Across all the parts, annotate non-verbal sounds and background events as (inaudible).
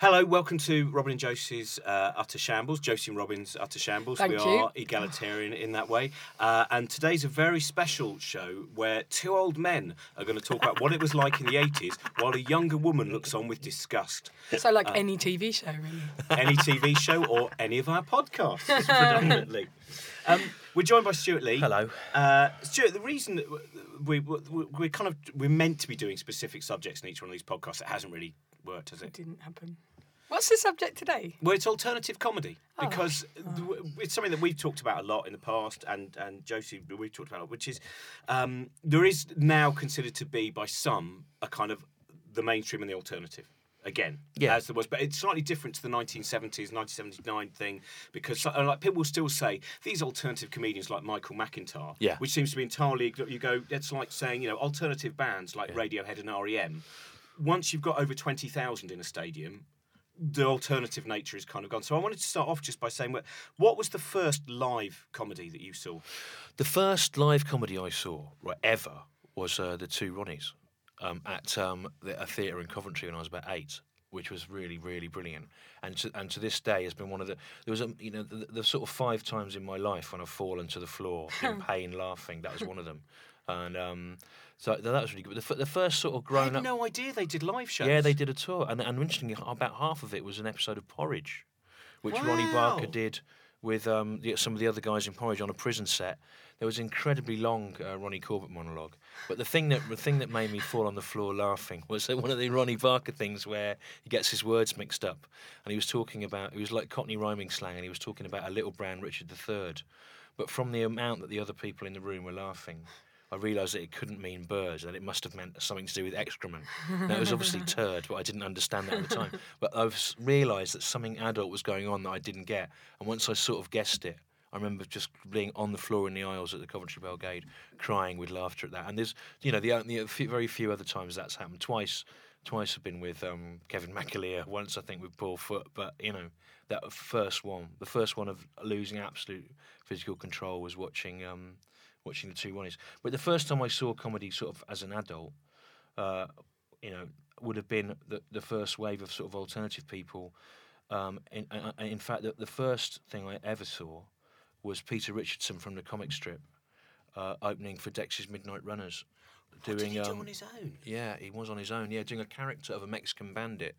Hello, welcome to Robin and Josie's uh, Utter Shambles. Josie and Robin's Utter Shambles. Thank we you. are egalitarian in that way. Uh, and today's a very special show where two old men are going to talk about what it was like in the 80s while a younger woman looks on with disgust. So, like any TV show, really. Any TV show or any of our podcasts, (laughs) predominantly. Um, we're joined by Stewart Lee. Hello. Uh, Stewart, the reason that we, we, we're kind of we're meant to be doing specific subjects in each one of these podcasts, it hasn't really worked, has it? it? Didn't happen. What's the subject today? Well, it's alternative comedy Oh. because th- it's something that we've talked about a lot in the past, and and Josie we've talked about, which is um, there is now considered to be by some a kind of the mainstream and the alternative. Again, Yeah. as there was, but it's slightly different to the 1970s, 1979 thing because uh, like people will still say these alternative comedians like Michael McIntyre, Yeah. which seems to be entirely you go. It's like saying you know alternative bands like Radiohead and REM. Once you've got over twenty thousand in a stadium, the alternative nature is kind of gone. So I wanted to start off just by saying, what, what was the first live comedy that you saw? The first live comedy I saw, right, ever, was uh, the two Ronnies um, at um, the, a theatre in Coventry when I was about eight, which was really, really brilliant. And to, and to this day has been one of the there was a you know the, the sort of five times in my life when I've fallen to the floor in (laughs) pain laughing. That was one of them, and um, so that was really good. The, f- the first sort of I grown had up. no idea they did live shows. Yeah, they did a tour, and and interestingly, about half of it was an episode of Porridge, which Ronnie Barker did with um, the, some of the other guys in Porridge on a prison set. There was an incredibly long uh, Ronnie Corbett monologue, but the thing that the thing that made me fall on the floor laughing was that one of the Ronnie Barker things where he gets his words mixed up, and he was talking about it was like Cockney rhyming slang, and he was talking about a little brown Richard III, but from the amount that the other people in the room were laughing. I realised that it couldn't mean birds, that it must have meant something to do with excrement. Now, it was obviously (laughs) turd, but I didn't understand that at the time. But I've realised that something adult was going on that I didn't get. And once I sort of guessed it, I remember just being on the floor in the aisles at the Coventry Belgrade, crying with laughter at that. And there's, you know, the, the few, very few other times that's happened. Twice, twice I've been with um, Kevin McAleer. Once I think with Paul Foot. But you know, that first one, the first one of losing absolute physical control was watching. Um, watching the two two ones. But the first time I saw comedy sort of as an adult, uh, you know, would have been the, the first wave of sort of alternative people. Um, in, uh, in fact, the, the first thing I ever saw was Peter Richardson from the comic strip uh, opening for Dexys Midnight Runners. What did he do um, on his own? yeah, he was on his own. Yeah, doing a character of a Mexican bandit,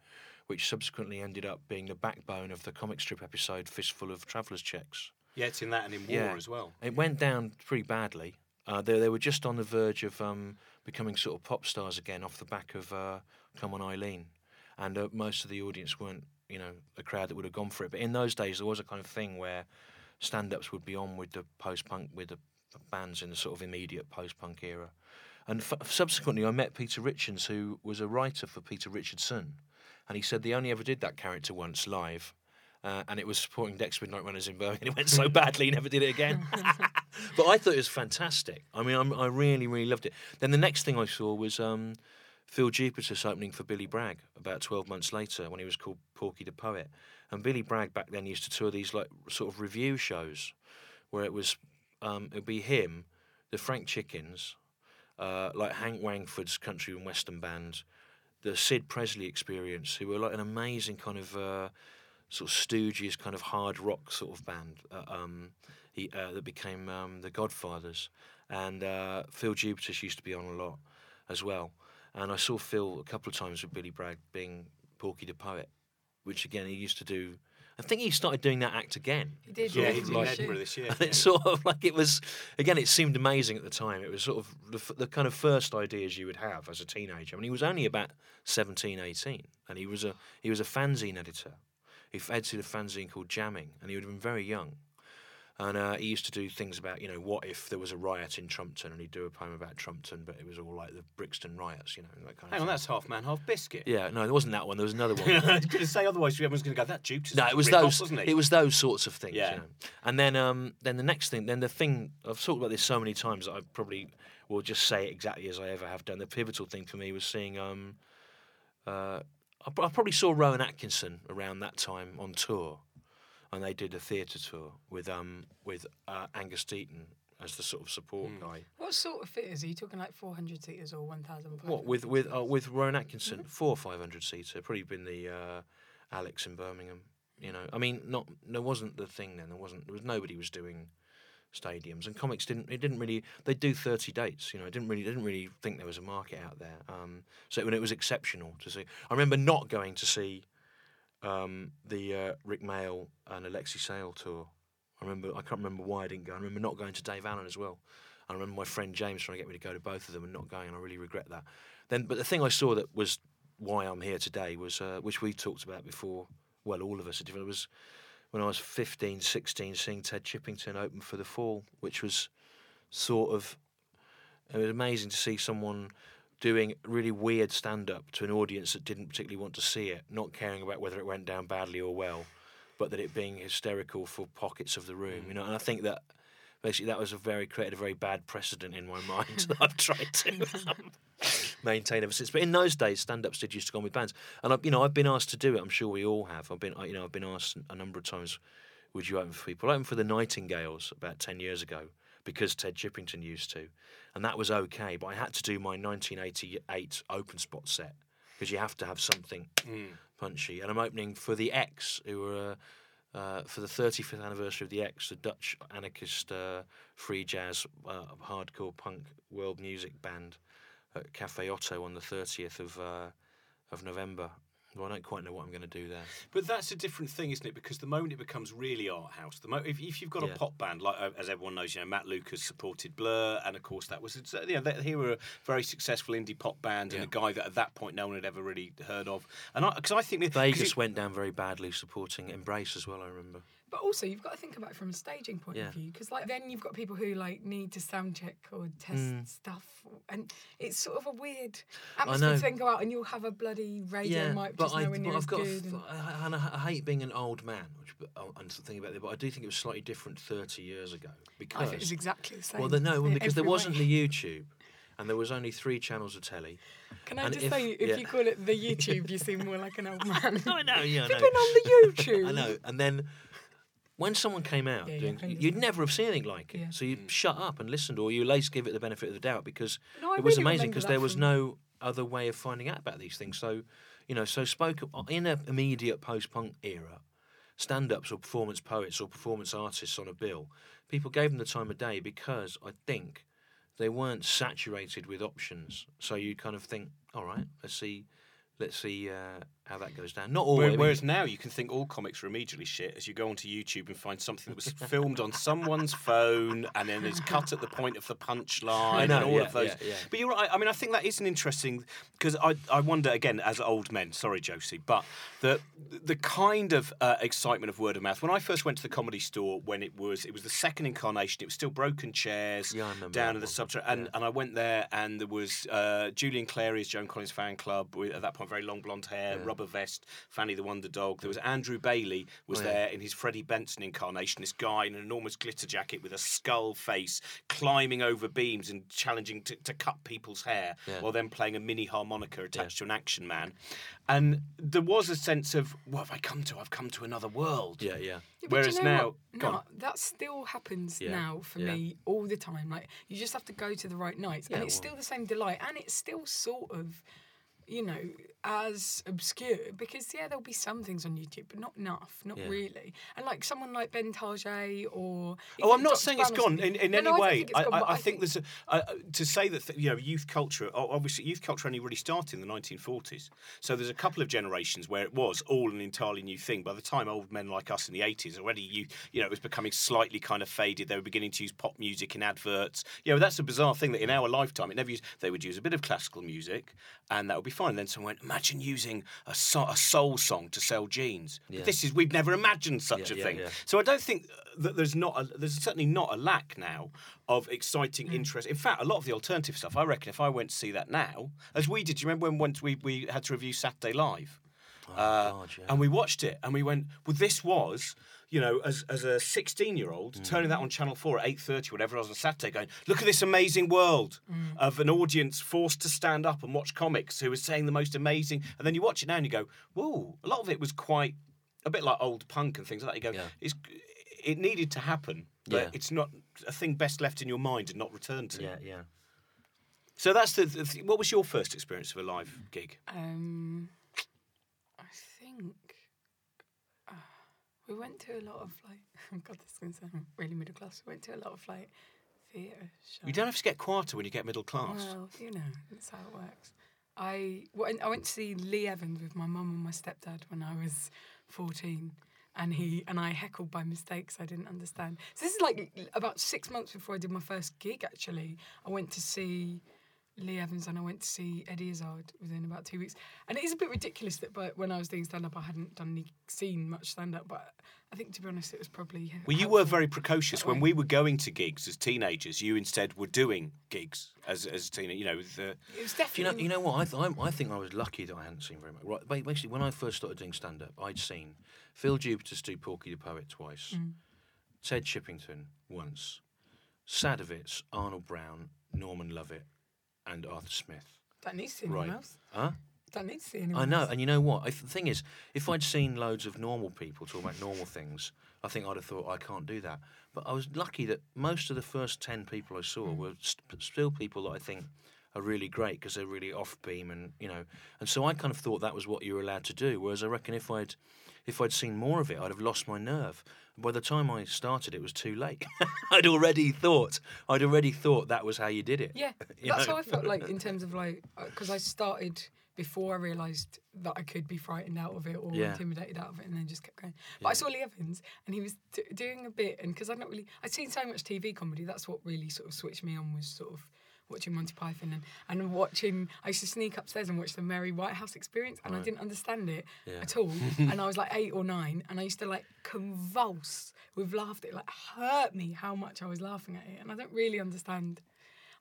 which subsequently ended up being the backbone of the comic strip episode Fistful of Traveller's Checks. Yeah, it's in that and in War Yeah. as well. It went down pretty badly. Uh, they, they were just on the verge of um, becoming sort of pop stars again off the back of uh, Come On Eileen. And uh, most of the audience weren't, you know, a crowd that would have gone for it. But in those days, there was a kind of thing where stand ups would be on with the post punk, with the bands in the sort of immediate post punk era. And f- subsequently, I met Peter Richens, who was a writer for Peter Richardson. And he said they only ever did that character once live. Uh, and it was supporting Dexys Midnight Runners in Birmingham. It went so (laughs) badly, he never did it again. (laughs) but I thought it was fantastic. I mean, I'm, I really, really loved it. Then the next thing I saw was um, Phill Jupitus opening for Billy Bragg about 12 months later when he was called Porky the Poet. And Billy Bragg back then used to tour these like sort of review shows where it was um, it would be him, the Frank Chickens, uh, like Hank Wangford's country and western band, the Sid Presley Experience, who were like an amazing kind of uh, sort of Stooges kind of hard rock sort of band. Uh, um, he uh, that became um, the Godfathers, and uh, Phill Jupitus used to be on a lot as well. And I saw Phil a couple of times with Billy Bragg being Porky the Poet, which again he used to do. I think he started doing that act again. He did, Yeah, he did like- Edinburgh this year. and (laughs) it's sort of like it was again. It seemed amazing at the time. It was sort of the, the kind of first ideas you would have as a teenager. I mean, he was only about 17, 18, and he was a he was a fanzine editor. He edited a fanzine called Jamming, and he would have been very young. And uh, he used to do things about, you know, what if there was a riot in Trumpton, and he'd do a poem about Trumpton, but it was all like the Brixton riots, you know, that kind Hang of on, thing. that's half man, half biscuit. Yeah, no, there wasn't that one. There was another (laughs) one. I was going to say otherwise everyone's going to go that Jupitus No, it was those. wasn't it was those sorts of things. Yeah. You know? And then, um, then the next thing, then the thing I've talked about this so many times that I probably will just say it exactly as I ever have done. The pivotal thing for me was seeing. Um, uh, I, I probably saw Rowan Atkinson around that time on tour, and they did a theatre tour with um, with uh, Angus Deayton as the sort of support Hmm. guy. What sort of theatres? Are you talking like 400 seaters or one thousand? What with with uh, with Rowan Atkinson, four or five hundred seater, probably been the uh, Alex in Birmingham. You know, I mean, not there wasn't the thing then. There wasn't. There was nobody was doing stadiums, and comics didn't. It didn't really. They do thirty dates. You know, it didn't really. Didn't really think there was a market out there. Um, so when it was exceptional to see, I remember not going to see um, the uh, Rik Mayall and Alexei Sayle tour. I remember. I can't remember why I didn't go. I remember not going to Dave Allen as well. I remember my friend James trying to get me to go to both of them and not going, and I really regret that. Then, but the thing I saw that was why I'm here today was, uh, which we talked about before. Well, all of us. It was when I was 15, 16, seeing Ted Chippington open for the Fall, which was sort of it was amazing to see someone doing really weird stand up to an audience that didn't particularly want to see it, not caring about whether it went down badly or well, but that it being hysterical for pockets of the room, mm. you know. And I think that basically that was a very created a very bad precedent in my (laughs) mind that I've tried to (laughs) (laughs) maintain ever since. But in those days, stand-ups did used to go on with bands, and I, you know I've been asked to do it. I'm sure we all have. I've been I- you know I've been asked a number of times, would you open for people? I opened for the Nightingales about ten years ago because Ted Chippington used to, and that was okay. But I had to do my 1988 open spot set because you have to have something punchy. And I'm opening for the Ex, who were. Uh, uh, for the 35th anniversary of the Ex, the Dutch anarchist uh, free jazz, uh, hardcore punk world music band at Cafe Oto on the 30th of uh, of November. Well, I don't quite know what I'm going to do there. But that's a different thing, isn't it? Because the moment it becomes really art house, the mo- if, if you've got Yeah. a pop band, like uh, as everyone knows, you know Matt Lucas supported Blur, and of course that was uh, you know they, he were a very successful indie pop band and Yeah. a guy that at that point no one had ever really heard of. And because I, think that- 'cause Vegas it- went down very badly supporting Embrace as well. I remember. But also, you've got to think about it from a staging point Yeah. of view, because like then you've got people who like need to sound check or test Mm. stuff, and it's sort of a weird atmosphere know. to think about. And you'll have a bloody radio mic but just I, knowing but you're I've as got. good. and- I, and I, I hate being an old man, which but I'm I'm thinking about it. But I do think it was slightly different 30 years ago I because think it's exactly the same. well, the, no, because there wasn't way. the YouTube, and there was only three channels of telly. Can I and just if- say, if yeah. you call it the YouTube, you seem more like an old (laughs) man. I know, yeah, I You've been on the YouTube. (laughs) I know. And then when someone came out, Yeah, yeah, doing, I you'd never have seen anything like it. Yeah. So you'd shut up and listened, or you at least give it the benefit of the doubt because No, it was really amazing because there was no other way of finding out about these things. So, you know, so spoke in an immediate post-punk era, stand-ups or performance poets or performance artists on a bill, people gave them the time of day because I think they weren't saturated with options. So you kind of think, all right, let's see, let's see uh, how that goes down. Not always. Whereas now you can think all comics are immediately shit as you go onto YouTube and find something that was (laughs) filmed on someone's phone and then is cut at the point of the punchline and all yeah, of those. yeah, yeah. But you're right. I mean, I think that is an interesting because I, I wonder again as old men. Sorry, Josie, but the the kind of uh, excitement of word of mouth. When I first went to the comedy store, when it was it was the second incarnation. It was still broken chairs Yeah, I remember down in the subterranean, and, and I went there and there was uh, Julian Clary's Joan Collins fan club with at that point very long blonde hair, rubber vest, Fanny the Wonder Dog. There was Andrew Bailey was Oh, yeah. there in his Freddie Benson incarnation. This guy in an enormous glitter jacket with a skull face, climbing over beams and challenging to, to cut people's hair, Yeah. while then playing a mini harmonica attached to an action man. And there was a sense of what have I come to? I've come to another world. yeah, yeah. Yeah, but Whereas you know now- what? go on. no, that still happens Yeah, now for yeah. me all the time. Like you just have to go to the right nights, Yeah, and it's well- still the same delight, and it's still sort of, you know, as obscure because yeah, there'll be some things on YouTube, but not enough, not Yeah. really. And like someone like Ben Target or Oh, I'm not Dr. saying it's Brown or gone in, in No, any no, I way. think it's I, I, I think there's a, uh, you say that th- you know youth culture. Obviously, youth culture only really started in the 1940s. So there's a couple of generations where it was all an entirely new thing. By the time old men like us in the 80s already, you you know, it was becoming slightly kind of faded. They were beginning to use pop music in adverts. You know, that's a bizarre thing that in our lifetime it never used. They would use a bit of classical music, and that would be fine. then someone went, imagine using a, so- a soul song to sell jeans. Yeah. This is we've never imagined such Yeah, a yeah, thing. yeah. So I don't think that there's not a, there's certainly not a lack now of exciting Mm. interest. In fact, a lot of the alternative stuff, I reckon, if I went to see that now, as we did, do you remember when once we, we had to review Saturday Live? Oh, Uh, God, yeah. And we watched it and we went, well, this was. You know, as, as a 16 year old, Mm. turning that on Channel 4 at 8.30, whatever it was on Saturday, going, look at this amazing world of an audience forced to stand up and watch comics who was saying the most amazing. And then you watch it now and you go, whoa, a lot of it was quite a bit like old punk and things like that. You go, Yeah. it's, it needed to happen, but Yeah. it's not a thing best left in your mind and not returned to. Yeah, yeah. So that's the, the th- what was your first experience of a live gig? Um, I think We went to a lot of like, (laughs) oh God, this is going to sound really middle class. We went to a lot of like theatre shows. You don't have to get quieter when you get middle class. Well, you know, that's how it works. I went, I went to see Lee Evans with my mum and my stepdad when I was 14. And he and I heckled by mistakes I didn't understand. So this is like about six months before I did my first gig. Actually, I went to see Lee Evans and I went to see Eddie Izzard within about two weeks. And it is a bit ridiculous that, but when I was doing stand up, I hadn't done any seen much stand up. But I think to be honest, it was probably Well, you were very precocious when we were going to gigs as teenagers. You instead were doing gigs as as a teenager. You know, the, It was Do you know? You know what? I, th- I, I think I was lucky that I hadn't seen very much. Right, basically, when I first started doing stand up, I'd seen Phill Jupitus do Porky the Poet twice, mm. Ted Chippington once, Sadowitz, Arnold Brown, Norman Lovett, and Arthur Smith. Don't need to see anyone Right. else. Huh? Don't need to see anyone I know, else. and you know what? If, the thing is, if I'd seen loads of normal people talk about normal things, I think I'd have thought I can't do that. But I was lucky that most of the first ten people I saw hmm. were st- still people that I think are really great because they're really off beam and you know. And so I kind of thought that was what you were allowed to do. Whereas I reckon if I'd if I'd seen more of it, I'd have lost my nerve. By the time I started, it was too late. (laughs) I'd already thought. I'd already thought that was how you did it. Yeah, (laughs) that's know? how I felt like in terms of like uh, because I started before I realised that I could be frightened out of it or Yeah. intimidated out of it, and then just kept going. But I saw Lee Evans, and he was d- doing a bit, and because I'd not really, I'd seen so much TV comedy. That's what really sort of switched me on was sort of watching Monty Python and, and watching. I used to sneak upstairs and watch the Mary Whitehouse Experience, and I didn't understand it Yeah. at all. (laughs) and I was like eight or nine, and I used to like convulse with laughter. It like hurt me how much I was laughing at it, and I don't really understand.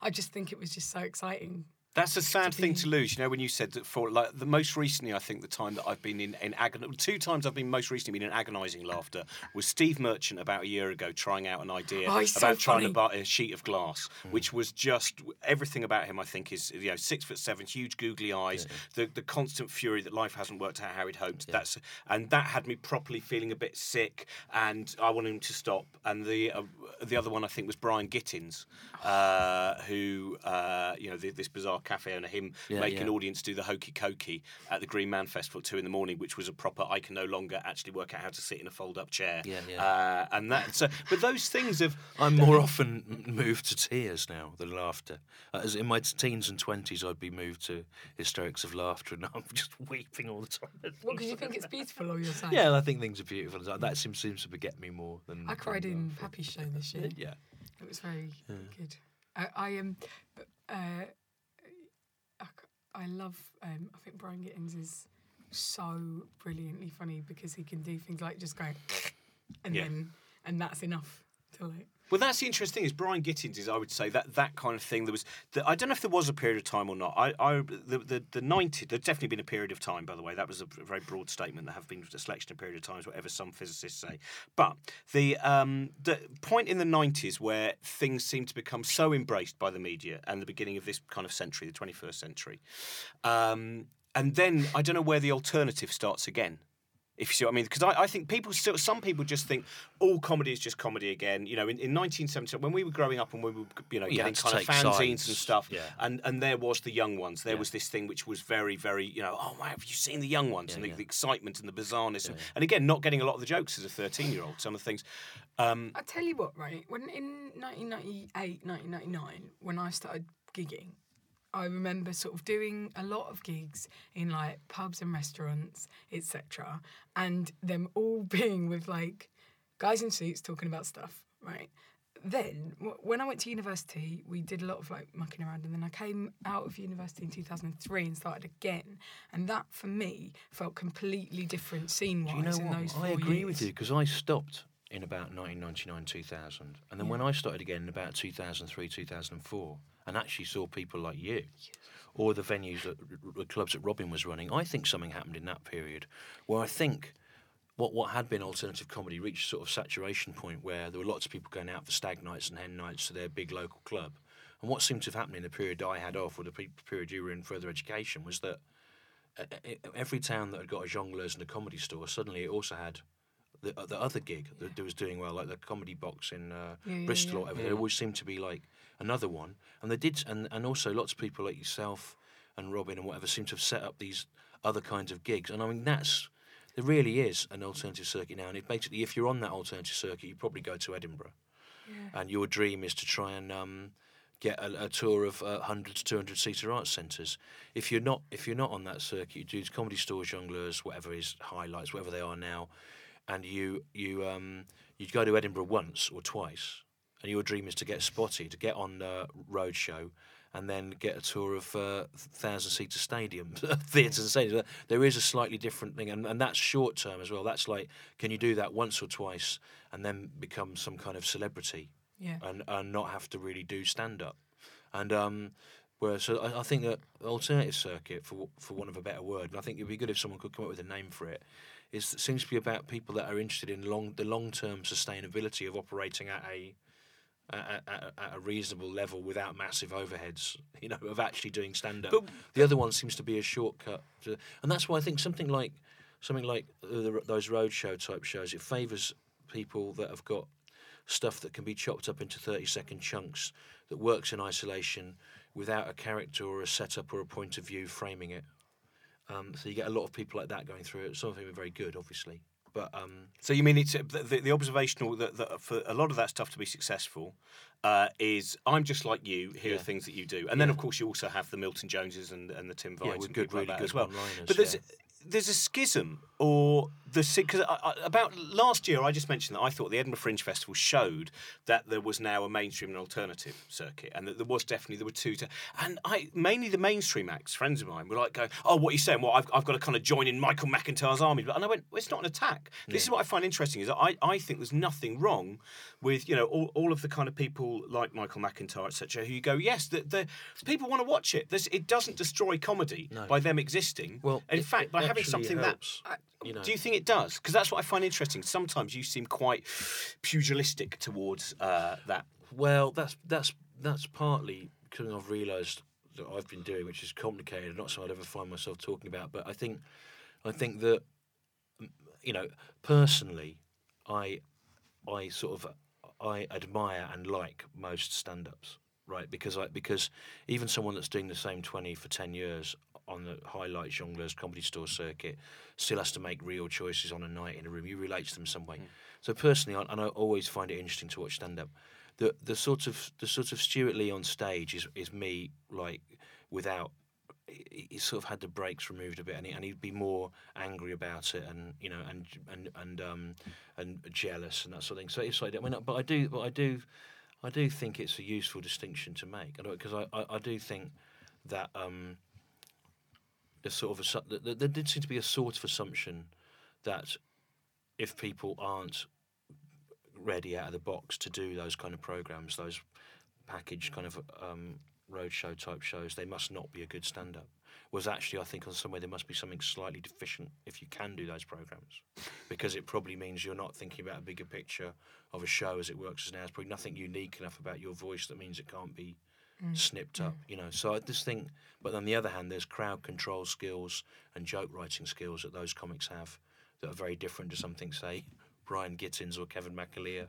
I just think it was just so exciting. That's a sad thing to lose. You know, when you said that for like the most recently, I think the time that I've been in, in agon, two times I've been most recently been in agonising laughter was Steve Merchant about a year ago trying out an idea Oh, he's so about trying to buy a sheet of glass, which was just everything about him. I think is you know six foot seven, huge googly eyes, the the constant fury that life hasn't worked out how he'd hoped. That's and that had me properly feeling a bit sick, and I wanted him to stop. And the uh, the other one I think was Brian Gittins, uh, who uh, you know the, this bizarre cafe owner, him Yeah, making yeah. an audience do the hokey cokey at the Green Man Festival at two in the morning, which was a proper I can no longer actually work out how to sit in a fold up chair. Yeah, yeah. Uh, and that so, but those things have I'm more often moved to tears now than laughter. Uh, As in my teens and twenties, I'd be moved to hysterics of laughter, and (laughs) I'm just weeping all the time. What, because you think it's beautiful, or you're saying? Yeah, I think things are beautiful. That seems seems to beget me more than. I cried than in laughter. Happy Show this year. (laughs) Yeah. It was very good. I, I am. Um, uh, I, love. Um, I think Brian Gittins is so brilliantly funny because he can do things like just go, and Yeah. then and that's enough to like. Well, that's the interesting thing is Brian Gittins is I would say that that kind of thing. There was the, I don't know if there was a period of time or not. I, I the the the ninety. There's definitely been a period of time. By the way, that was a very broad statement. There have been a selection of period of times, whatever some physicists say. But the um the point in the nineties where things seem to become so embraced by the media and the beginning of this kind of century, the twenty first century, um, and then I don't know where the alternative starts again. If you see what I mean, because I, I think people still, some people just think all comedy is just comedy again. You know, in, in 1970, when we were growing up and we were, you know, You getting kind of fanzines sides, and stuff, yeah. and and there was the young ones. There Yeah. was this thing which was very, very, you know, oh wow, have you seen the young ones and the, yeah. the excitement and the bizarreness, and, and again, not getting a lot of the jokes as a 13 year old. Some of the things. Um, I tell you what, right? When in 1998, 1999, when I started gigging, I remember sort of doing a lot of gigs in like pubs and restaurants, etc., and them all (laughs) being with like guys in suits talking about stuff, right? Then, w- when I went to university, we did a lot of like mucking around, and then I came out of university in 2003 and started again. And that, for me, felt completely different scene wise Do you know in what? those four I agree years. with you because I stopped in about 1999, 2000, and then when I started again in about 2003, 2004, and actually saw people like you. Or the venues, that, the clubs that Robin was running. I think something happened in that period, where I think what what had been alternative comedy reached sort of saturation point where there were lots of people going out for stag nights and hen nights to their big local club. And what seemed to have happened in the period I had off, or the period you were in further education, was that uh, uh, every town that had got a jongleurs and a comedy store suddenly it also had the, uh, the other gig that, that was doing well, like the comedy box in uh, Yeah, yeah, Bristol yeah. or whatever. There always seemed to be like another one, and they did, and and also lots of people like yourself and Robin and whatever seem to have set up these other kinds of gigs, and I mean that's there really is an alternative circuit now, and it basically, if you're on that alternative circuit, you probably go to Edinburgh, and your dream is to try and um, get a, a tour of uh, 100 to 200 seater arts centres. If you're not, if you're not on that circuit, you do comedy stores, jongleurs, whatever is highlights, whatever they are now, and you you um, you go to Edinburgh once or twice, and your dream is to get spotted, to get on uh, roadshow, and then get a tour of uh, thousand seater stadiums, (laughs) theatres and stadiums. There is a slightly different thing, and, and that's short term as well. That's like, can you do that once or twice and then become some kind of celebrity Yeah. and, and not have to really do stand up? And um, whereas so I, I think that alternative circuit, for for want of a better word, and I think it'd be good if someone could come up with a name for it, is seems to be about people that are interested in long the long term sustainability of operating at a at, at, at a reasonable level without massive overheads, (laughs) you know, of actually doing stand up. The other one seems to be a shortcut, to, and that's why I think something like something like the, those roadshow type shows it favours people that have got stuff that can be chopped up into thirty second chunks that works in isolation without a character or a setup or a point of view framing it. Um, so you get a lot of people like that going through it. Some of them are very good, obviously, but um, So you mean it's uh, the, the, observational that, that for a lot of that stuff to be successful uh, is I'm just like you. Here Yeah. are things that you do, and then of course you also have the Milton Joneses and, and the Tim Vines Yeah, and good- people like really good as well. But there's yeah. there's a schism or the because uh, uh, about last year I just mentioned that I thought the Edinburgh Fringe Festival showed that there was now a mainstream and alternative circuit, and that there was definitely there were two. To, and I mainly the mainstream acts, friends of mine, were like going, "Oh, what are you saying? Well, I've, I've got to kind of join in Michael McIntyre's army." And I went, well, "It's not an attack. This is what I find interesting is that I, I think there's nothing wrong with you know all, all of the kind of people like Michael McIntyre, etc., who you go, yes, the, the people want to watch it. There's, it doesn't destroy comedy No. by them existing. well, in it- fact, it by having something that helps, you know, do you think it does? Because that's what I find interesting. Sometimes you seem quite pugilistic towards uh, that. Well, that's that's that's partly because I've realised that I've been doing, which is complicated, not something I'd ever find myself talking about. But I think, I think that, you know, personally, I, I sort of, I admire and like most stand-ups, right? Because I because even someone that's doing the same twenty for ten years on the highlight jongleurs comedy store circuit still has to make real choices on a night in a room. You relate to them some way. So personally, I, and I always find it interesting to watch stand up. The the sort of the sort of Stewart Lee on stage is is me like without. He he sort of had the brakes removed a bit, and, he, and he'd be more angry about it, and you know, and and and um, and jealous and that sort of thing. So it's like, I mean, but I do, but I do, I do think it's a useful distinction to make, because I, I, I do think that um, there's sort of a there, did seem to be a sort of assumption that if people aren't ready out of the box to do those kind of programs, those packaged kind of um, roadshow type shows, they must not be a good stand up. Was actually, I think, on some way there must be something slightly deficient if you can do those programs, because it probably means you're not thinking about a bigger picture of a show as it works as now. There's probably nothing unique enough about your voice that means it can't be Mm, snipped up, mm. you know. So I just think, but on the other hand, there's crowd control skills and joke writing skills that those comics have that are very different to something, say, Brian Gittins or Kevin McAleer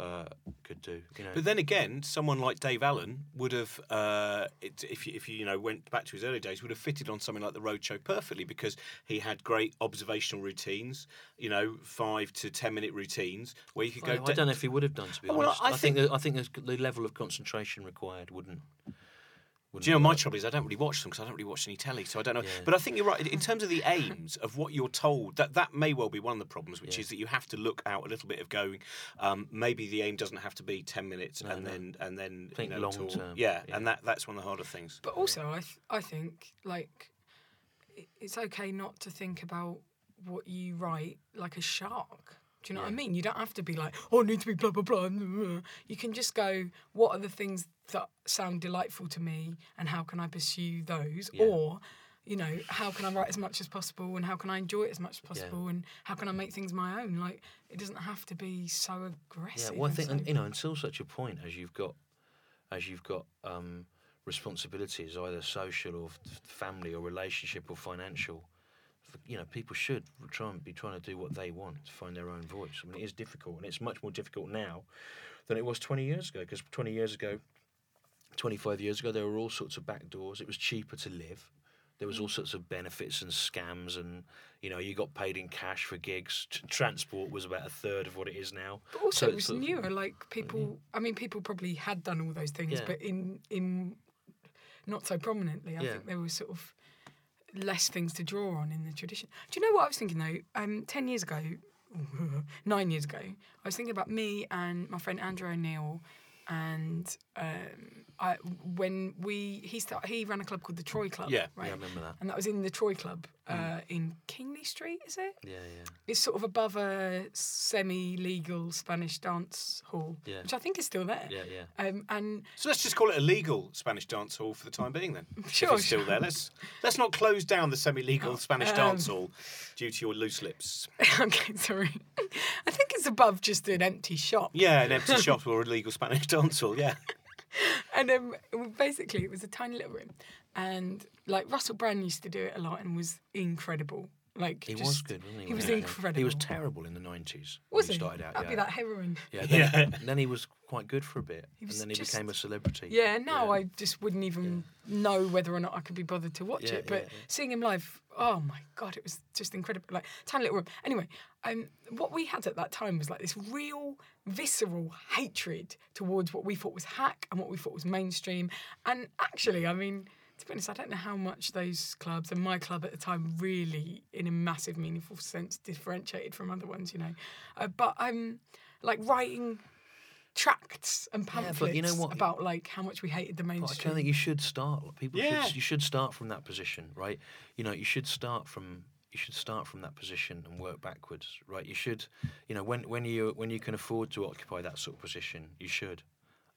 uh, could do. You know, But then again, someone like Dave Allen would have, uh, it, if you, if you you know went back to his early days, would have fitted on something like the Roadshow perfectly because he had great observational routines, you know, five to ten minute routines where you could I, go. I don't know if he would have done. To be well, honest, I I, think think- that, I think the level of concentration required wouldn't. Wouldn't Do you know my trouble is I don't really watch them because I don't really watch any telly, so I don't know. Yeah. But I think you're right in- in terms of the aims of what you're told. That that may well be one of the problems, which Yeah. is that you have to look out a little bit of going. Um, maybe the aim doesn't have to be ten minutes No, and no. then and then Think you know, long term, Yeah, yeah. and that that's one of the harder things. But also, I th- I think like it's okay not to think about what you write like a shark. Do you know what I mean? You don't have to be like, oh, I need to be blah blah blah. You can just go, what are the things that sound delightful to me, and how can I pursue those? Yeah. Or, you know, how can I write as much as possible, and how can I enjoy it as much as possible, and how can I make things my own? Like, it doesn't have to be so aggressive. Yeah, well, I think so- and, you know until such a point as you've got, as you've got um, responsibilities, either social or family or relationship or financial. You know, people should try and be trying to do what they want to find their own voice. I mean, it is difficult, and it's much more difficult now than it was 20 years ago. Because 20 years ago, 25 years ago, there were all sorts of back doors. It was cheaper to live. there was all mm. sorts of benefits and scams, and you know, you got paid in cash for gigs. T- transport was about a third of what it is now. But also, So it was sort of- newer. Like people, mm-hmm. I mean, people probably had done all those things, Yeah. but in in not so prominently. I Yeah. think there was sort of less things to draw on in the tradition. Do you know what I was thinking though? Um, ten years ago, (laughs) nine years ago, I was thinking about me and my friend Andrew O'Neill, and um, I when we he start he ran a club called the Troy Club. Yeah. right. Yeah, I remember that. And that was in the Troy Club uh, in Kingley Street, is it? Yeah, yeah. It's sort of above a semi-legal Spanish dance hall, Yeah. which I think is still there. Yeah, yeah. Um, and So let's just call it a legal Spanish dance hall for the time being, then. (laughs) Sure, if it's still sure. there. Let's let's not close down the semi-legal (laughs) Spanish um, dance hall due to your loose lips. (laughs) okay, sorry. I think it's above just an empty shop. Yeah, an empty shop or a legal Spanish dance hall. Yeah. (laughs) And um, basically, it was a tiny little room, and like Russell Brand used to do it a lot and was incredible. Like He just- was good, wasn't he? He was came? incredible. He was terrible in the nineties. Was when he? he started out. That'd yeah. be that heroin. Yeah, (laughs) then, Yeah. then he was quite good for a bit, and was then he just- became a celebrity. Yeah, now Yeah. I just wouldn't even know whether or not I could be bothered to watch Yeah, it. But yeah, yeah. seeing him live, oh my god, it was just incredible. Like tiny little room. Anyway, um, what we had at that time was like this real visceral hatred towards what we thought was hack and what we thought was mainstream. And actually, I mean. To be honest, I don't know how much those clubs and my club at the time really, in a massive, meaningful sense, differentiated from other ones, you know. Uh, but I'm like writing tracts and pamphlets you know what? about like how much we hated the But I mainstream. don't think you should start. People Yeah. should you should start from that position, right? You know, you should start from you should start from that position and work backwards, right? You should, you know, when when you when you can afford to occupy that sort of position, you should.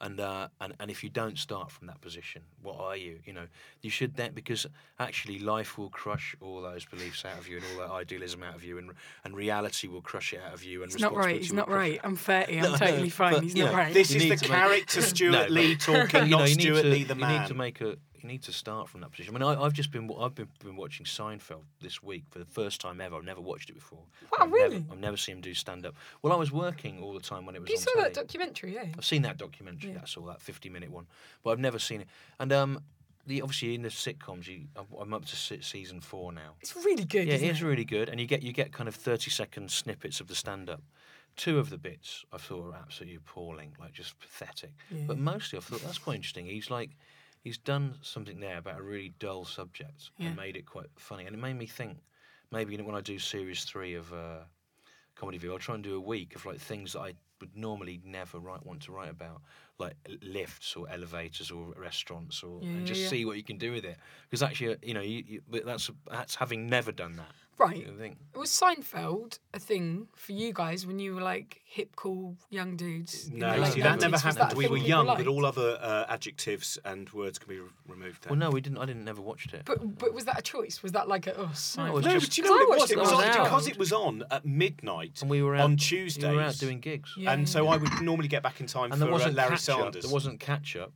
And, uh, and and if you don't start from that position, what are you? You know, you should then because actually life will crush all those beliefs out of you and all that idealism out of you, and and reality will crush it out of you. And He's not right. responsibility He's not right. it. I'm 30. I'm (laughs) No, totally fine. but, He's not know, right. This You is the to make- character Stewart (laughs) No, Lee talking, (laughs) you know, not you need Stewart to, Lee the you man. need to make a. Need to start from that position. I mean, I, I've just been. I've been, been watching Seinfeld this week for the first time ever. I've never watched it before. Wow, I've really? Never, I've never seen him do stand up. Well, I was working all the time when it was You on saw telly. that documentary, yeah? I've seen that documentary. Yeah. That's all that fifty-minute one, but I've never seen it. And um, the obviously in the sitcoms, you, I'm- up to season four now. It's really good. Yeah, it is really good, and you get you get kind of thirty second snippets of the stand up. Two of the bits I thought were absolutely appalling, like just pathetic. But mostly I thought that's quite interesting. He's like he's done something there about a really dull subject Yeah. and made it quite funny, and it made me think maybe when I do series three of uh, Comedy View, I'll try and do a week of like things that I would normally never write want to write about, like lifts or elevators or restaurants, or Yeah, and just yeah. see what you can do with it. Because actually, you know, you, you, but that's that's having never done that. Right. I think. Was Seinfeld a thing for you guys when you were like hip, cool young dudes? No, the late see, that 90s? never Was happened. that a We thing were people young, liked? but all other uh, adjectives and words can be re- removed. There. Well, no, we didn't. I didn't never watched it. But but was that a choice? Was that like a oh, No, Seinfeld? was no, just- but do you 'Cause know I what it watched was? it It when I was young. because it was on at midnight and we were out on We were out doing gigs, Yeah, and so. I would normally get back in time and for there uh, wasn't Larry catch up. Sanders. There wasn't catch up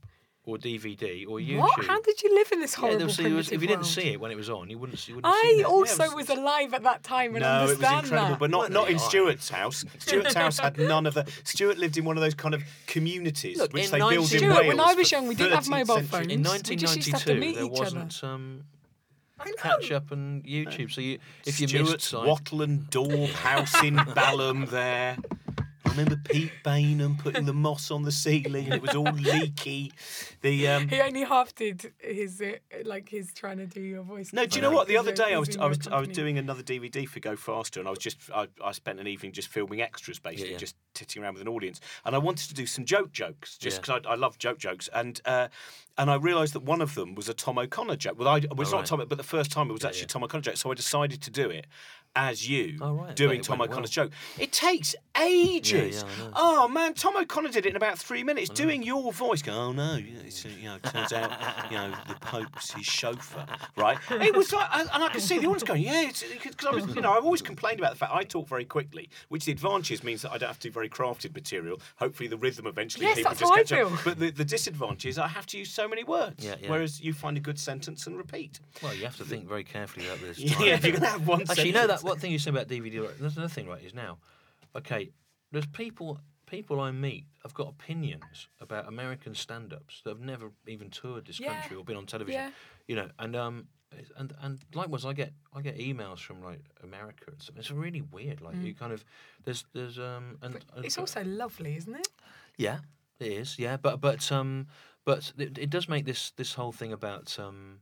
or DVD or YouTube. What? How did you live in this Yeah, horrible there was- there was- if you didn't world? see it when it was on, you wouldn't. You wouldn't have seen I also Yeah, was was- alive at that time and no, it was understand incredible, that. but not Weren't in Stewart's house. (laughs) Stewart's house had none of the. Stewart lived in one of those kind of communities Look, which in they build 19 in Stewart, Wales. when I was young, we didn't have 13th mobile century. phones. In We just used to have to 1992, meet there each wasn't um, catch up and YouTube. So you, if you Stewart's missed Sein- wattle and daub house in (laughs) Balham there. I remember Pete Baynham putting the moss on the ceiling and it was all leaky. The um, He only half did his uh, like his trying to do your voice. No, do you know know. what? The other day I was I your was I was doing another DVD for Go Faster, and I was just I, I spent an evening just filming extras, basically, yeah. just titting around with an audience, and I wanted to do some joke jokes, just Yeah. because I, I love joke jokes, and uh, and I realised that one of them was a Tom O'Connor joke. Well, I, well, it's Oh, not right. Tom, but the first time it was actually yeah. Tom O'Connor joke, so I decided to do it as you Oh, right. doing Tom O'Connor's well. joke. It takes ages. I know. oh man, Tom O'Connor did it in about three minutes, doing your voice. Going, oh no, you know, it's, you know, turns out you know the Pope's his chauffeur, right? It was like, and I could see the audience going, yeah, because I was, you know, I've always complained about the fact I talk very quickly, which the advantage means that I don't have to do very crafted material. Hopefully, the rhythm eventually Yes, people just catch up. But the, the disadvantage is I have to use so many words, Yeah, yeah. whereas you find a good sentence and repeat. Well, you have to think very carefully about this. (laughs) Yeah, if you're gonna have one Actually, you know that sentence. one thing you said about DVD. Right? There's another thing, right? Is now, okay. There's people people I meet have got opinions about American stand-ups that have never even toured this Yeah. country or been on television. Yeah. You know, and um, and and likewise, I get I get emails from like America and stuff. It's really weird. Like you kind of there's there's um and But it's also lovely, isn't it? yeah, it is. Yeah, but but um, but it, it does make this this whole thing about um,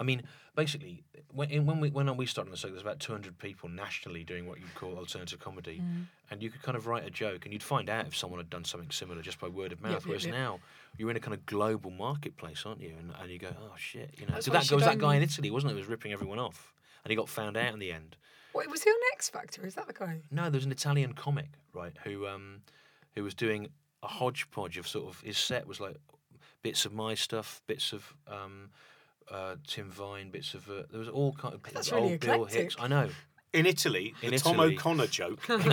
I mean, basically, when in- when we when we started on the there's about 200 people nationally doing what you'd call alternative comedy, Mm. and you could kind of write a joke, and you'd find out if someone had done something similar just by word of mouth. Yep, yep, Whereas yep. now you're in a kind of global marketplace, aren't you? And, and you go, oh shit, you know. That's So that goes that guy in Italy, wasn't it? Who was ripping everyone off, and he got found out in the end. What was he on X Factor? Is that the guy? No, there's an Italian comic, right, who um who was doing a hodgepodge of sort of his set was like bits of my stuff, bits of um uh, Tim Vine, bits of uh, there was all kind of That's old really Bill Hicks. I know. In Italy, In the Tom Italy. O'Connor joke (laughs) is,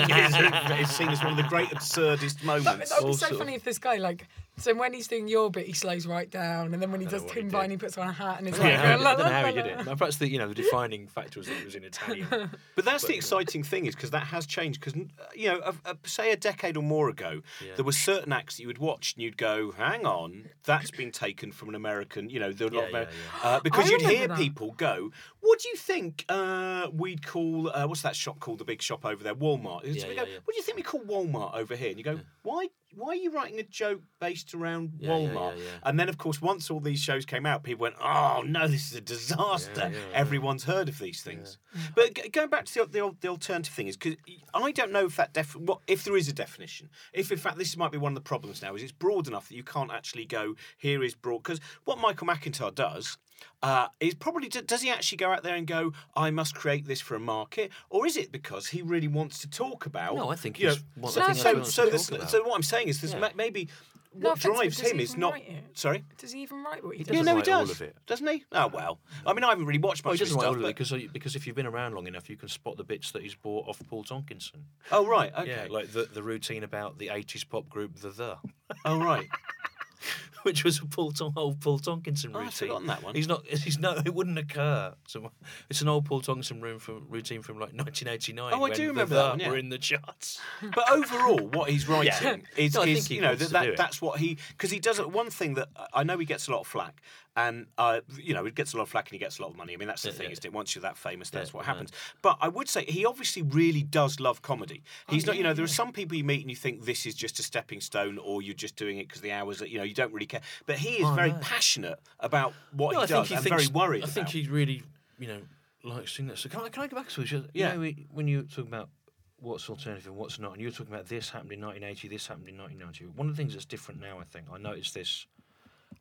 is seen as one of the great absurdist moments. that would be so sort of- funny if this guy like. So when he's doing your bit, he slows right down, and then when he does what he Tim. Vine, he puts on a hat and is (laughs) like, don't know how- la, I don't know how he did la. it. Perhaps the you know the defining factor was that it was in Italian. (laughs) But that's the exciting thing is because that has changed. Because you know, a, a, say a decade or more ago, Yeah. there were certain acts that you would watch and you'd go, "Hang on, that's been taken from an American." You know, there were a lot Yeah, of yeah, Uh, because I you'd hear that. people go, "What do you think uh, we'd call uh, what's that shop called? The big shop over there, Walmart." Yeah, we yeah, go, yeah. "What do you think we call Walmart over here?" And you go, "Why?" Why are you writing a joke based around Yeah, Walmart? yeah, yeah. And then, of course, once all these shows came out, people went, "Oh no, this is a disaster." Everyone's heard of these things. But g- going back to the, the, the alternative thing is because I don't know if that def- what if there is a definition. If in fact this might be one of the problems now is it's broad enough that you can't actually go here is broad because what Michael McIntyre does. Uh, is probably does he actually go out there and go? I must create this for a market, or is it because he really wants to talk about? No, I think he's- know, so, so, that's what he wants so, to this- talk about. so what I'm saying is, there's Yeah. ma- maybe what offence, but drives does him is not. write? Sorry. Does he even write what he He does? Yeah, doesn't no, he write all does. of it. Doesn't he? Oh well. I mean, I haven't really watched Well, much he of his doesn't write stuff. all of it but- because because if you've been around long enough, you can spot the bits that he's bought off Paul Tonkinson. Oh right. Okay. Yeah, like the the routine about the '80s pop group The The. oh right. (laughs) which was a Paul Ton- old Paul Tonkinson routine. Oh, routine. I've forgotten that one. He's not. He's no. It wouldn't occur. So it's an old Paul Tonkinson room from routine from like 1989. Oh, I when do remember that one, yeah. Were in the charts. (laughs) But overall, what he's writing is, No, is you know, that, that that's what he because he does it. One thing that I know he gets a lot of flack, and uh, you know, he gets a lot of flack and he gets a lot of money. I mean, that's the Yeah, thing, yeah. isn't it? Once you're that famous, that's Yeah, what yeah. happens. But I would say he obviously really does love comedy. He's not, you know, there are some people you meet and you think this is just a stepping stone, or you're just doing it because the hours, that you know, you don't really care. But he is Oh, very no. passionate about what No, he I think does he and thinks, very worried. I think about. he really, you know, likes doing that. So can I can I go back to it? You Yeah. know, when you talk about what's alternative and what's not, and you were talking about this happened in 1980, this happened in 1990. One of the things that's different now, I think, I noticed this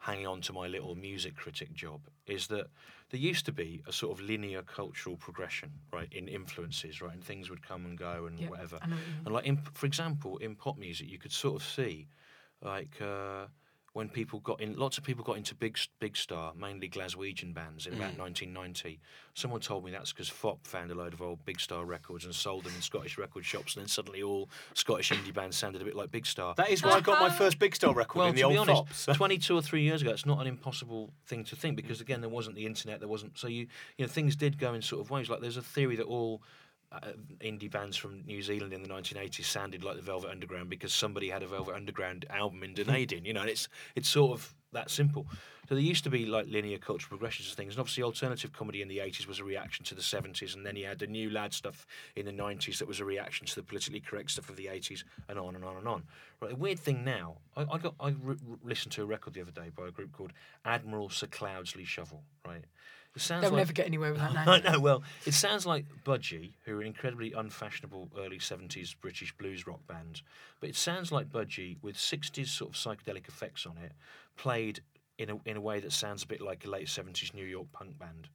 hanging on to my little music critic job, is that there used to be a sort of linear cultural progression, right, in influences, right, and things would come and go and Yeah, whatever. I know what you mean. And like, in, for example, in pop music, you could sort of see, like, uh, when people got in, lots of people got into big, big star, mainly Glaswegian bands in Mm. about 1990. Someone told me that's because Fopp found a load of old big star records and sold them in Scottish record shops, and then suddenly all Scottish indie bands sounded a bit like Big Star. that is where I got my first Big Star record well, in the to be old honest, Fopps. (laughs) 22 or three years ago, it's not an impossible thing to think because again, there wasn't the internet, there wasn't so you you know things did go in sort of ways. Like there's a theory that all uh, indie bands from New Zealand in the 1980s sounded like the Velvet Underground because somebody had a Velvet Underground album in Dunedin, you know, and it's it's sort of that simple. So there used to be like linear cultural progressions of things, and obviously alternative comedy in the 80s was a reaction to the 70s, and then you had the new lad stuff in the 90s that was a reaction to the politically correct stuff of the 80s, and on and on and on. Right, the weird thing now, I, I got I re- listened to a record the other day by a group called Admiral Sir Cloudesley Shovell. Right, They'll like never get anywhere with that (laughs) name. I know. Well, it sounds like Budgie, who are an incredibly unfashionable early '70s British blues rock band, but it sounds like Budgie with '60s sort of psychedelic effects on it, played in a in a way that sounds a bit like a late '70s New York punk band.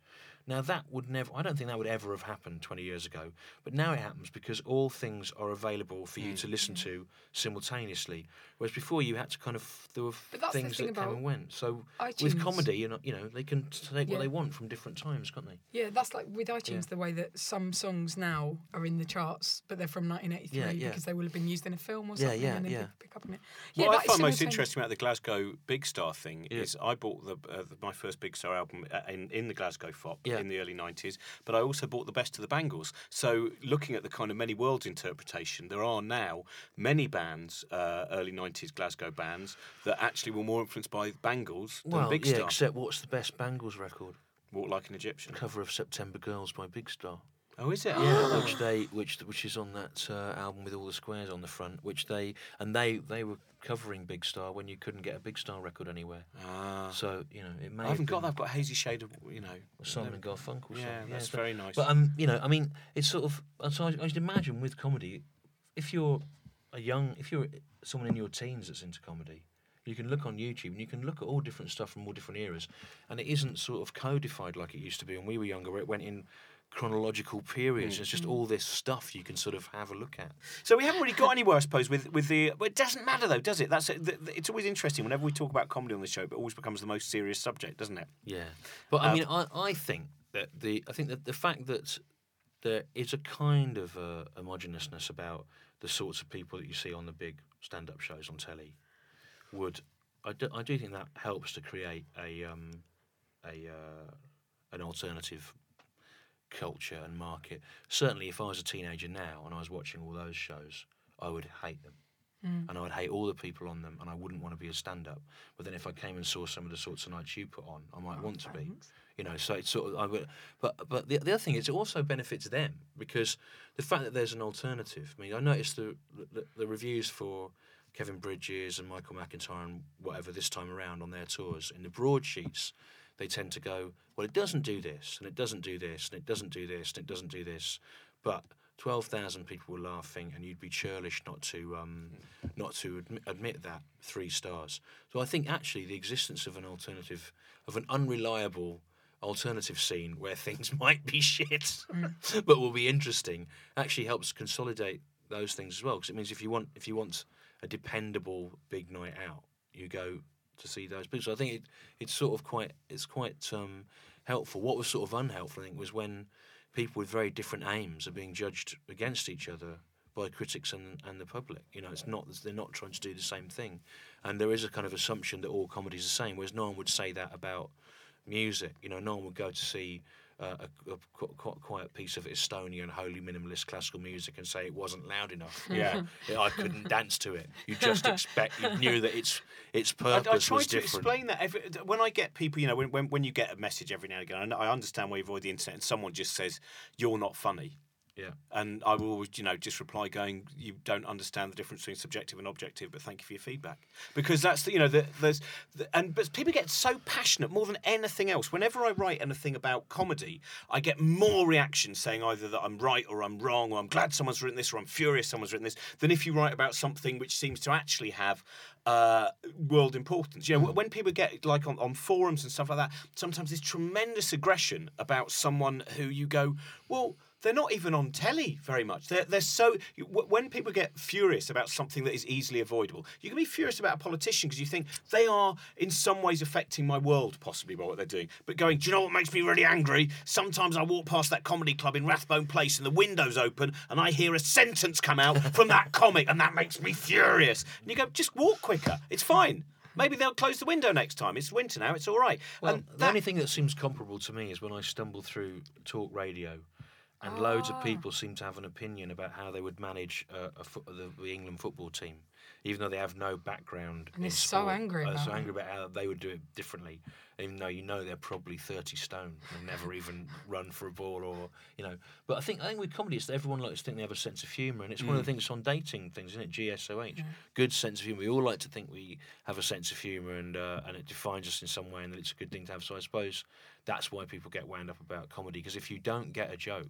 Now that would never. I don't think that would ever have happened 20 years ago, but now it happens because all things are available for you to mm. listen to simultaneously. Whereas before you had to kind of there were But that's the things thing that came and went. So iTunes. with comedy, you know, you know, they can take Yeah. what they want from different times, can't they? Yeah, that's like with iTunes, the way that some songs now are in the charts, but they're from 1983 Yeah, yeah. because they will have been used in a film or something, yeah, and then yeah. people pick up on it. Yeah, what I that is find most interesting about the Glasgow Big Star thing Yeah. I bought the, uh, the my first Big Star album uh, in, in the Glasgow Fopp Yeah. in the early 90s, but I also bought the Best of the Bangles. So looking at the kind of many worlds interpretation, there are now many bands, uh, early 90s Glasgow bands, that actually were more influenced by Bangles than Well, Big yeah, Star. except what's the best Bangles record? Walk like an Egyptian. Cover of September Girls by Big Star. Oh, is it? Yeah, (gasps) which they which which is on that uh, album with all the squares on the front. Which they and they they were covering Big Star when you couldn't get a Big Star record anywhere. Ah. So you know it may. I have haven't got been that. I've got a hazy shade of, you know. Simon and Garfunkel. song. Yeah, that's so- very nice. But um, you know, I mean, it's sort of. So I, I should imagine with comedy, if you're a young, if you're someone in your teens that's into comedy, you can look on YouTube and you can look at all different stuff from all different eras, and it isn't sort of codified like it used to be when we were younger, it went in chronological periods. Mm. It's just all this stuff you can sort of have a look at. So we haven't really got (laughs) anywhere, I suppose, with with the. It doesn't matter though, does it? That's the, it's always interesting whenever we talk about comedy on the show. But it always becomes the most serious subject, doesn't it? Yeah, but I Uh, mean, I, I think that the I think that the fact that there is a kind of uh, homogeneousness about the sorts of people that you see on the big stand-up shows on telly would I do, I do think that helps to create a um, a uh, an alternative culture and market. Certainly, if I was a teenager now and I was watching all those shows, I would hate them. Mm. And I would hate all the people on them, and I wouldn't want to be a stand-up. But then, if I came and saw some of the sorts of nights you put on, I might oh, want to be. You know, so it's sort of. I would, but but the, the other thing is, it also benefits them because the fact that there's an alternative. I mean, I noticed the the, the reviews for Kevin Bridges and Michael McIntyre and whatever this time around on their tours in the broadsheets, they tend to go, well, it doesn't do this, and it doesn't do this, and it doesn't do this, and it doesn't do this, but. Twelve thousand people were laughing, and you'd be churlish not to um, not to admit, admit that three stars. So I think actually the existence of an alternative, of an unreliable alternative scene where (laughs) things might be shit, but will be interesting, actually helps consolidate those things as well. Because it means if you want if you want a dependable big night out, you go to see those people. So I think it, it's sort of quite it's quite um, helpful. What was sort of unhelpful, I think, was when people with very different aims are being judged against each other by critics and, and the public. You know, it's not they're not trying to do the same thing, and there is a kind of assumption that all comedy is the same. Whereas no one would say that about music. You know, no one would go to see. Uh, a, a qu- qu- quiet piece of Estonian holy minimalist classical music and say it wasn't loud enough. Yeah. Yeah, I couldn't dance to it. You just (laughs) expect you knew that its its I, purpose I was try to different. explain that every, when I get people, you know, when, when when you get a message every now and again, I, I understand why you avoid the internet, and someone just says you're not funny. Yeah. And I will always, you know, just reply going, "You don't understand the difference between subjective and objective, but thank you for your feedback." Because that's the, you know, the, there's, the, and but people get so passionate more than anything else. Whenever I write anything about comedy, I get more reactions saying either that I'm right or I'm wrong, or I'm glad someone's written this, or I'm furious someone's written this, than if you write about something which seems to actually have uh, world importance. You know, when people get like on, on forums and stuff like that, sometimes there's tremendous aggression about someone who you go, well they're not even on telly very much. They're, they're so. When people get furious about something that is easily avoidable, you can be furious about a politician because you think they are in some ways affecting my world, possibly by what they're doing. But going, do you know what makes me really angry? Sometimes I walk past that comedy club in Rathbone Place and the window's open and I hear a sentence come out from that (laughs) comic and that makes me furious. And you go, just walk quicker. It's fine. Maybe they'll close the window next time. It's winter now. It's all right. Well, and the only thing that seems comparable to me is when I stumble through talk radio, and loads Ah. of people seem to have an opinion about how they would manage uh, a fo- the, the England football team, even though they have no background. And they're so sport. angry Uh, about so angry about how they would do it differently, even though you know they're probably thirty stone and never even run for a ball or you know. But I think I think with comedy, it's that everyone likes to think they have a sense of humour, and it's one of the things on dating things, isn't it? GSOH, good sense of humour. We all like to think we have a sense of humour, and uh, and it defines us in some way, and that it's a good thing to have. So I suppose that's why people get wound up about comedy because if you don't get a joke,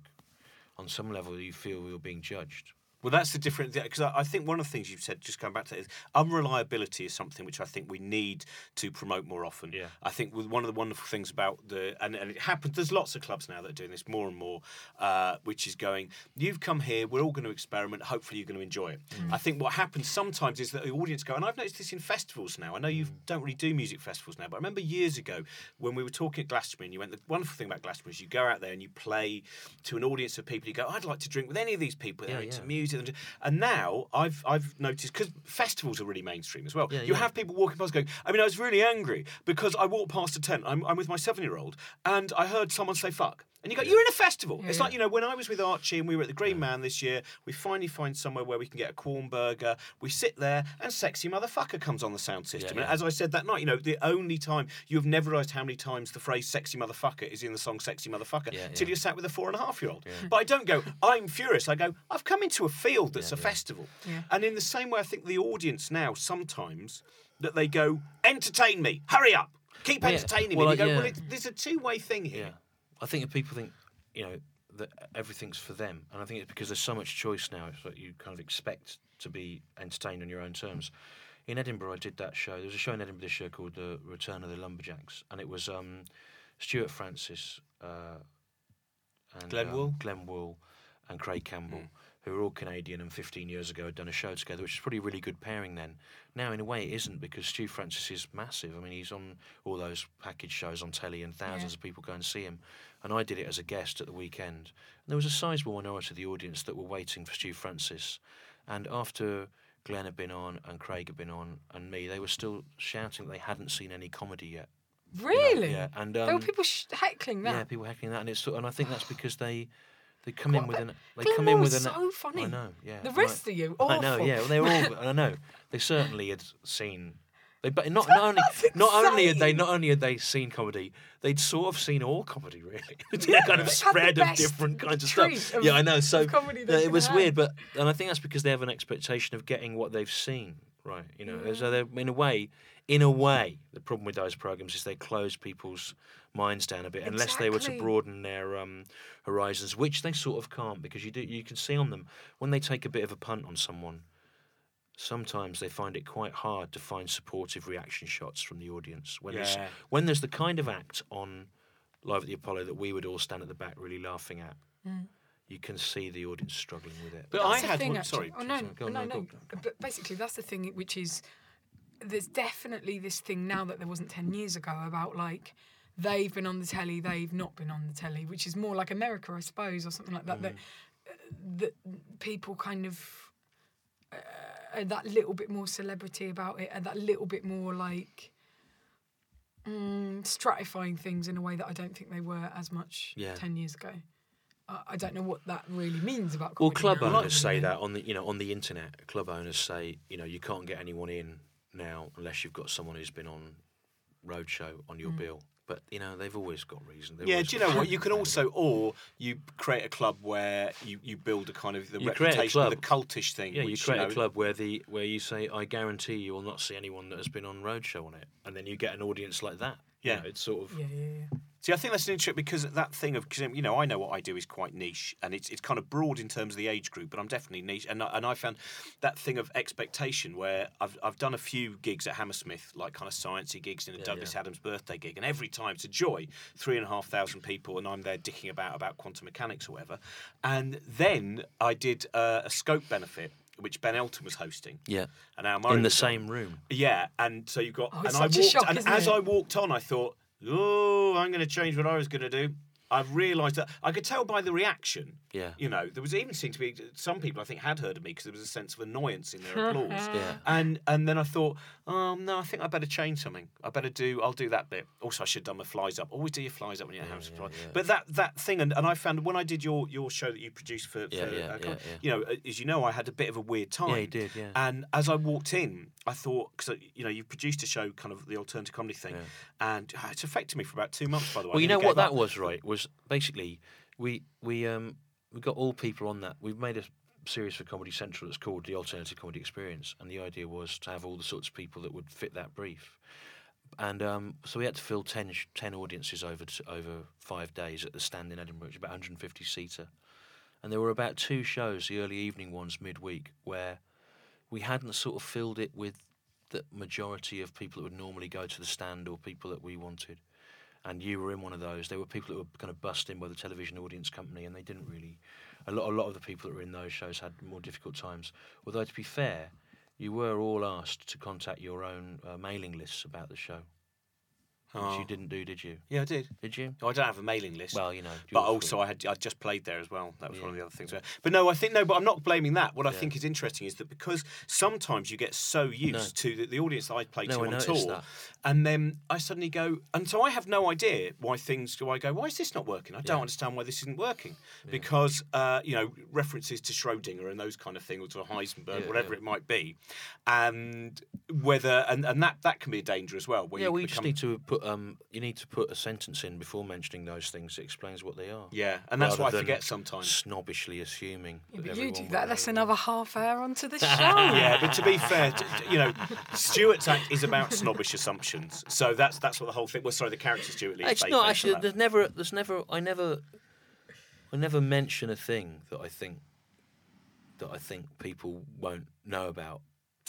on some level you feel you're being judged. Well, that's the difference because I think one of the things you've said, just going back to that, is unreliability is something which I think we need to promote more often. Yeah. I think with one of the wonderful things about the and, and it happens. There's lots of clubs now that are doing this more and more, uh, which is going. You've come here. We're all going to experiment. Hopefully, you're going to enjoy it. I think what happens sometimes is that the audience go, and I've noticed this in festivals now. I know you don't really do music festivals now, but I remember years ago when we were talking at Glastonbury, and you went. The wonderful thing about Glastonbury is you go out there and you play to an audience of people. You go, I'd like to drink with any of these people. They're Yeah, into yeah. music, and- and now I've I've noticed because festivals are really mainstream as well. Yeah, you yeah. have people walking past going. I mean, I was really angry because I walked past a tent. I'm, I'm with my seven year old, and I heard someone say "fuck," And you go, you're in a festival. It's Yeah. like, you know, when I was with Archie and we were at the Green Man this year, we finally find somewhere where we can get a corn burger. We sit there and Sexy Motherfucker comes on the sound system. Yeah, And as I said that night, you know, the only time you've never realised how many times the phrase Sexy Motherfucker is in the song Sexy Motherfucker Yeah, till you're sat with a four and a half year old. But I don't go, I'm furious. I go, I've come into a field that's a festival. Yeah. And in the same way, I think the audience now sometimes that they go, entertain me, hurry up, keep entertaining Well, me. And you uh, go, well, it, there's a two way thing here. I think if people think, you know, that everything's for them, and I think it's because there's so much choice now. It's what you kind of expect to be entertained on your own terms. In Edinburgh, I did that show. There was a show in Edinburgh this year called The Return of the Lumberjacks, and it was um, Stewart Francis, uh, and Glenn um, Wool? Glenn Wool, and Craig Campbell, who were all Canadian, and 15 years ago had done a show together, which is probably a really good pairing then. Now, in a way, it isn't because Stu Francis is massive. I mean, he's on all those package shows on telly, and thousands Yeah. of people go and see him. And I did it as a guest at the weekend. And there was a sizable minority of the audience that were waiting for Stu Francis. And after Glenn had been on and Craig had been on and me, they were still shouting that they hadn't seen any comedy yet. you know, Really? yeah, and there were um, people sh- heckling that. yeah, people heckling that, and it's and I think that's because they they come in with an they Glenn come in with an so funny. I know, yeah. The rest I, of you, I know, yeah. Well, they were all. I know. (laughs) They certainly had seen. They but not not only not only had they not only had they seen comedy, they'd sort of seen all comedy really. (laughs) It's a Yeah, kind of they had the spread of different kinds of stuff. of- yeah, I know. So yeah, it was have. weird, but and I think that's because they have an expectation of getting what they've seen. Right, you know, so mm. they're in a way, in a way, the problem with those programs is they close people's minds down a bit, unless they were to broaden their um, horizons, which they sort of can't because you do you can see on them when they take a bit of a punt on someone. Sometimes they find it quite hard to find supportive reaction shots from the audience when there's when there's the kind of act on Live at the Apollo that we would all stand at the back really laughing at. You can see the audience struggling with it. But That's I the had thing, one. actually. Sorry. Oh no, sorry, no, no, no. But basically, that's the thing, which is there's definitely this thing now that there wasn't ten years ago about like they've been on the telly, they've not been on the telly, which is more like America, I suppose, or something like that. That uh, that people kind of uh, are that little bit more celebrity about it, and that little bit more like. Mm, stratifying things in a way that I don't think they were as much Yeah. ten years ago. I I don't know what that really means about. Well, club now, owners say that on the you know on the internet. Club owners say you know you can't get anyone in now unless you've got someone who's been on roadshow on Mm. your bill. But you know they've always got reason. They've Yeah, do you know what? You can (laughs) also, or you create a club where you, you build a kind of the You create a reputation of the cultish thing. Yeah, you which, create know, a club where the where you say, "I guarantee you will not see anyone that has been on roadshow on it," and then you get an audience like that. You Yeah. know, it's sort of Yeah, yeah, yeah. See, I think that's an interesting because that thing of because you know I know what I do is quite niche and it's it's kind of broad in terms of the age group, but I'm definitely niche. And I, and I found that thing of expectation where I've I've done a few gigs at Hammersmith, like kind of sciencey gigs in a Yeah, Douglas yeah. Adams birthday gig, and every time it's a joy, three and a half thousand people, and I'm there dicking about about quantum mechanics or whatever. And then I did uh, a scope benefit. Which Ben Elton was hosting, yeah and Al Murray in the was on. same room. Yeah, and so you've got, Oh, and I walked, shock, and as it? I walked on, I thought, oh, I'm going to change what I was going to do. I've realised that I could tell by the reaction. Yeah. You know, there was even seemed to be some people I think had heard of me because there was a sense of annoyance in their applause. (laughs) Yeah. And and then I thought, um, no, I think I better change something. I better do. I'll do that bit. Also, I should have done my flies up. Always do your flies up when you're at house. yeah, yeah. But that that thing, and, and I found when I did your your show that you produced for, Yeah, for yeah, uh, yeah, yeah. you know, as you know, I had a bit of a weird time. Yeah, you did, yeah. And as I walked in, I thought because you know you produced a show, kind of the alternative comedy thing, and uh, it's affected me for about two months. By the way, Well, you know what that up. was, right? Was basically we we um we got all people on that. We've made a series for Comedy Central that's called the Alternative Comedy Experience, and the idea was to have all the sorts of people that would fit that brief. And um, so we had to fill 10, 10 audiences over t- over five days at the stand in Edinburgh, which is about 150 seater. And there were about two shows, the early evening ones midweek, where we hadn't sort of filled it with the majority of people that would normally go to the stand or people that we wanted. And you were in one of those. There were people that were kind of bussed in by the television audience company, and they didn't really. A lot, a lot of the people that were in those shows had more difficult times. Although, to be fair, you were all asked to contact your own uh, mailing lists about the show. Which Oh. you didn't do, did you? Yeah, I did. Did you? I don't have a mailing list. Well, you know. but also I had I just played there as well. That was one of the other things. But no, I think no. But I'm not blaming that. What I Yeah. think is interesting is that because sometimes you get so used to the, the audience that I play No, to I on tour, that. and then I suddenly go, and so I have no idea why things. Do I go? Why is this not working? I don't Yeah. understand why this isn't working because uh, you know references to Schrodinger and those kind of things, or to Heisenberg, Yeah, whatever yeah. it might be, and whether and, and that that can be a danger as well. Where Yeah, you we just need to put um, you need to put a sentence in before mentioning those things that explains what they are. Yeah, and that's rather what I forget sometimes. Snobbishly assuming. Yeah, that but you do that. That's them. another half hour onto the (laughs) show. yeah, but to be fair, t- t- you know, Stewart's act is about snobbish assumptions. So that's that's what the whole thing. Well, sorry, the character Stewart Lee. is It's not actually. There's never. There's never. I never. I never mention a thing that I think that I think people won't know about.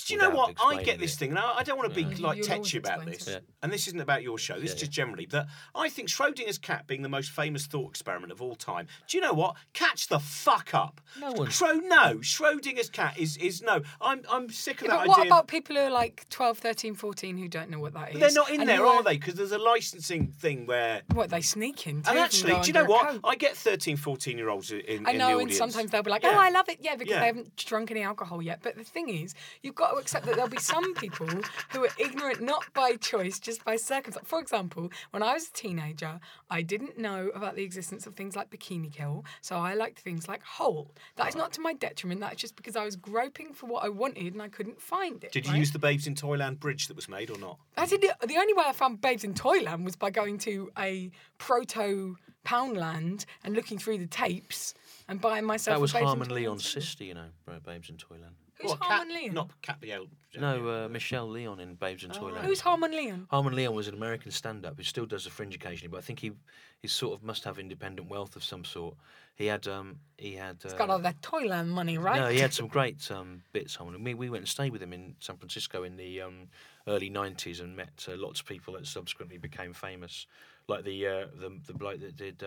Do you know what? I get this it. thing, and I, I don't want to be Yeah. like You'll tetchy about this. to us. And this isn't about your show. This Yeah, is just generally that I think Schrodinger's cat being the most famous thought experiment of all time. Do you know what? Catch the fuck up. No one- Schro- no, Schrodinger's cat is is no. I'm I'm sick of Yeah, that but what idea. about people who are like 12, 13, 14 who don't know what that is? They're not in And there, are they? Because there's a licensing thing where. What, they sneak in? And actually, do you know what? I get 13, 14 year olds in, in I the know, and sometimes they'll be like, Yeah. "Oh, I love it," yeah, because Yeah. they haven't drunk any alcohol yet. But the thing is, you've got to accept that there'll be some people who are ignorant not by choice, just by circumstance. For example, when I was a teenager, I didn't know about the existence of things like Bikini Kill, so I liked things like Hole. That is not to my detriment. That's just because I was groping for what I wanted and I couldn't find it. Did you right? use the Babes in Toyland bridge that was made or not? I did. The the only way I found Babes in Toyland was by going to a proto Poundland and looking through the tapes and buying myself. That was Babes in Harmon Toyland Leon's sister, you know, Babes in Toyland. Who's What, Harmon Cat- Leon? Not Kat Bjelland. No, uh, Michelle Leon in Babes in Toyland. Who's Harmon Leon? Harmon Leon was an American stand-up who still does the fringe occasionally, but I think he he sort of must have independent wealth of some sort. He had um he had uh, He's got all that Toyland money, right? no he had some (laughs) great um bits on. We we went and stayed with him in San Francisco in the um early '90s and met uh, lots of people that subsequently became famous, like the uh, the the bloke that did.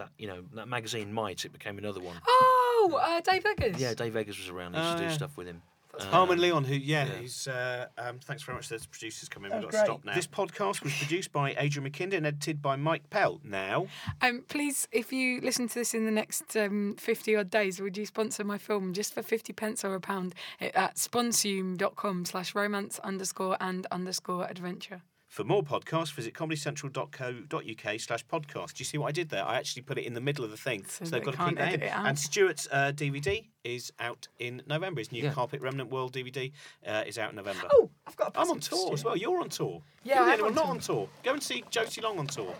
That you know that magazine might it became another one Oh, uh, Dave Eggers. yeah Dave Eggers was around he used Oh, to do yeah. stuff with him Uh, Harmon Leon, who, yeah, yeah. he's. Uh, um, thanks very much. There's producers coming. We've Oh, got to great. stop now. This podcast was produced by Adrian McKinder and edited by Mike Pell. Now, Um, please, if you listen to this in the next um, 50 odd days, would you sponsor my film just for 50 pence or a pound at sponsume.com slash romance underscore and underscore adventure? For more podcasts, visit comedycentral.co.uk slash podcast. Do you see what I did there? I actually put it in the middle of the thing, so, So they've got to can't keep that in. it out. And Stewart's uh, DVD is out in November. His new Yeah. Carpet Remnant World DVD uh, is out in November. Oh, I've got a I'm on present for tour as well. You're on tour. Yeah, You're I'm only one not on tour. Go and see Josie Long on tour.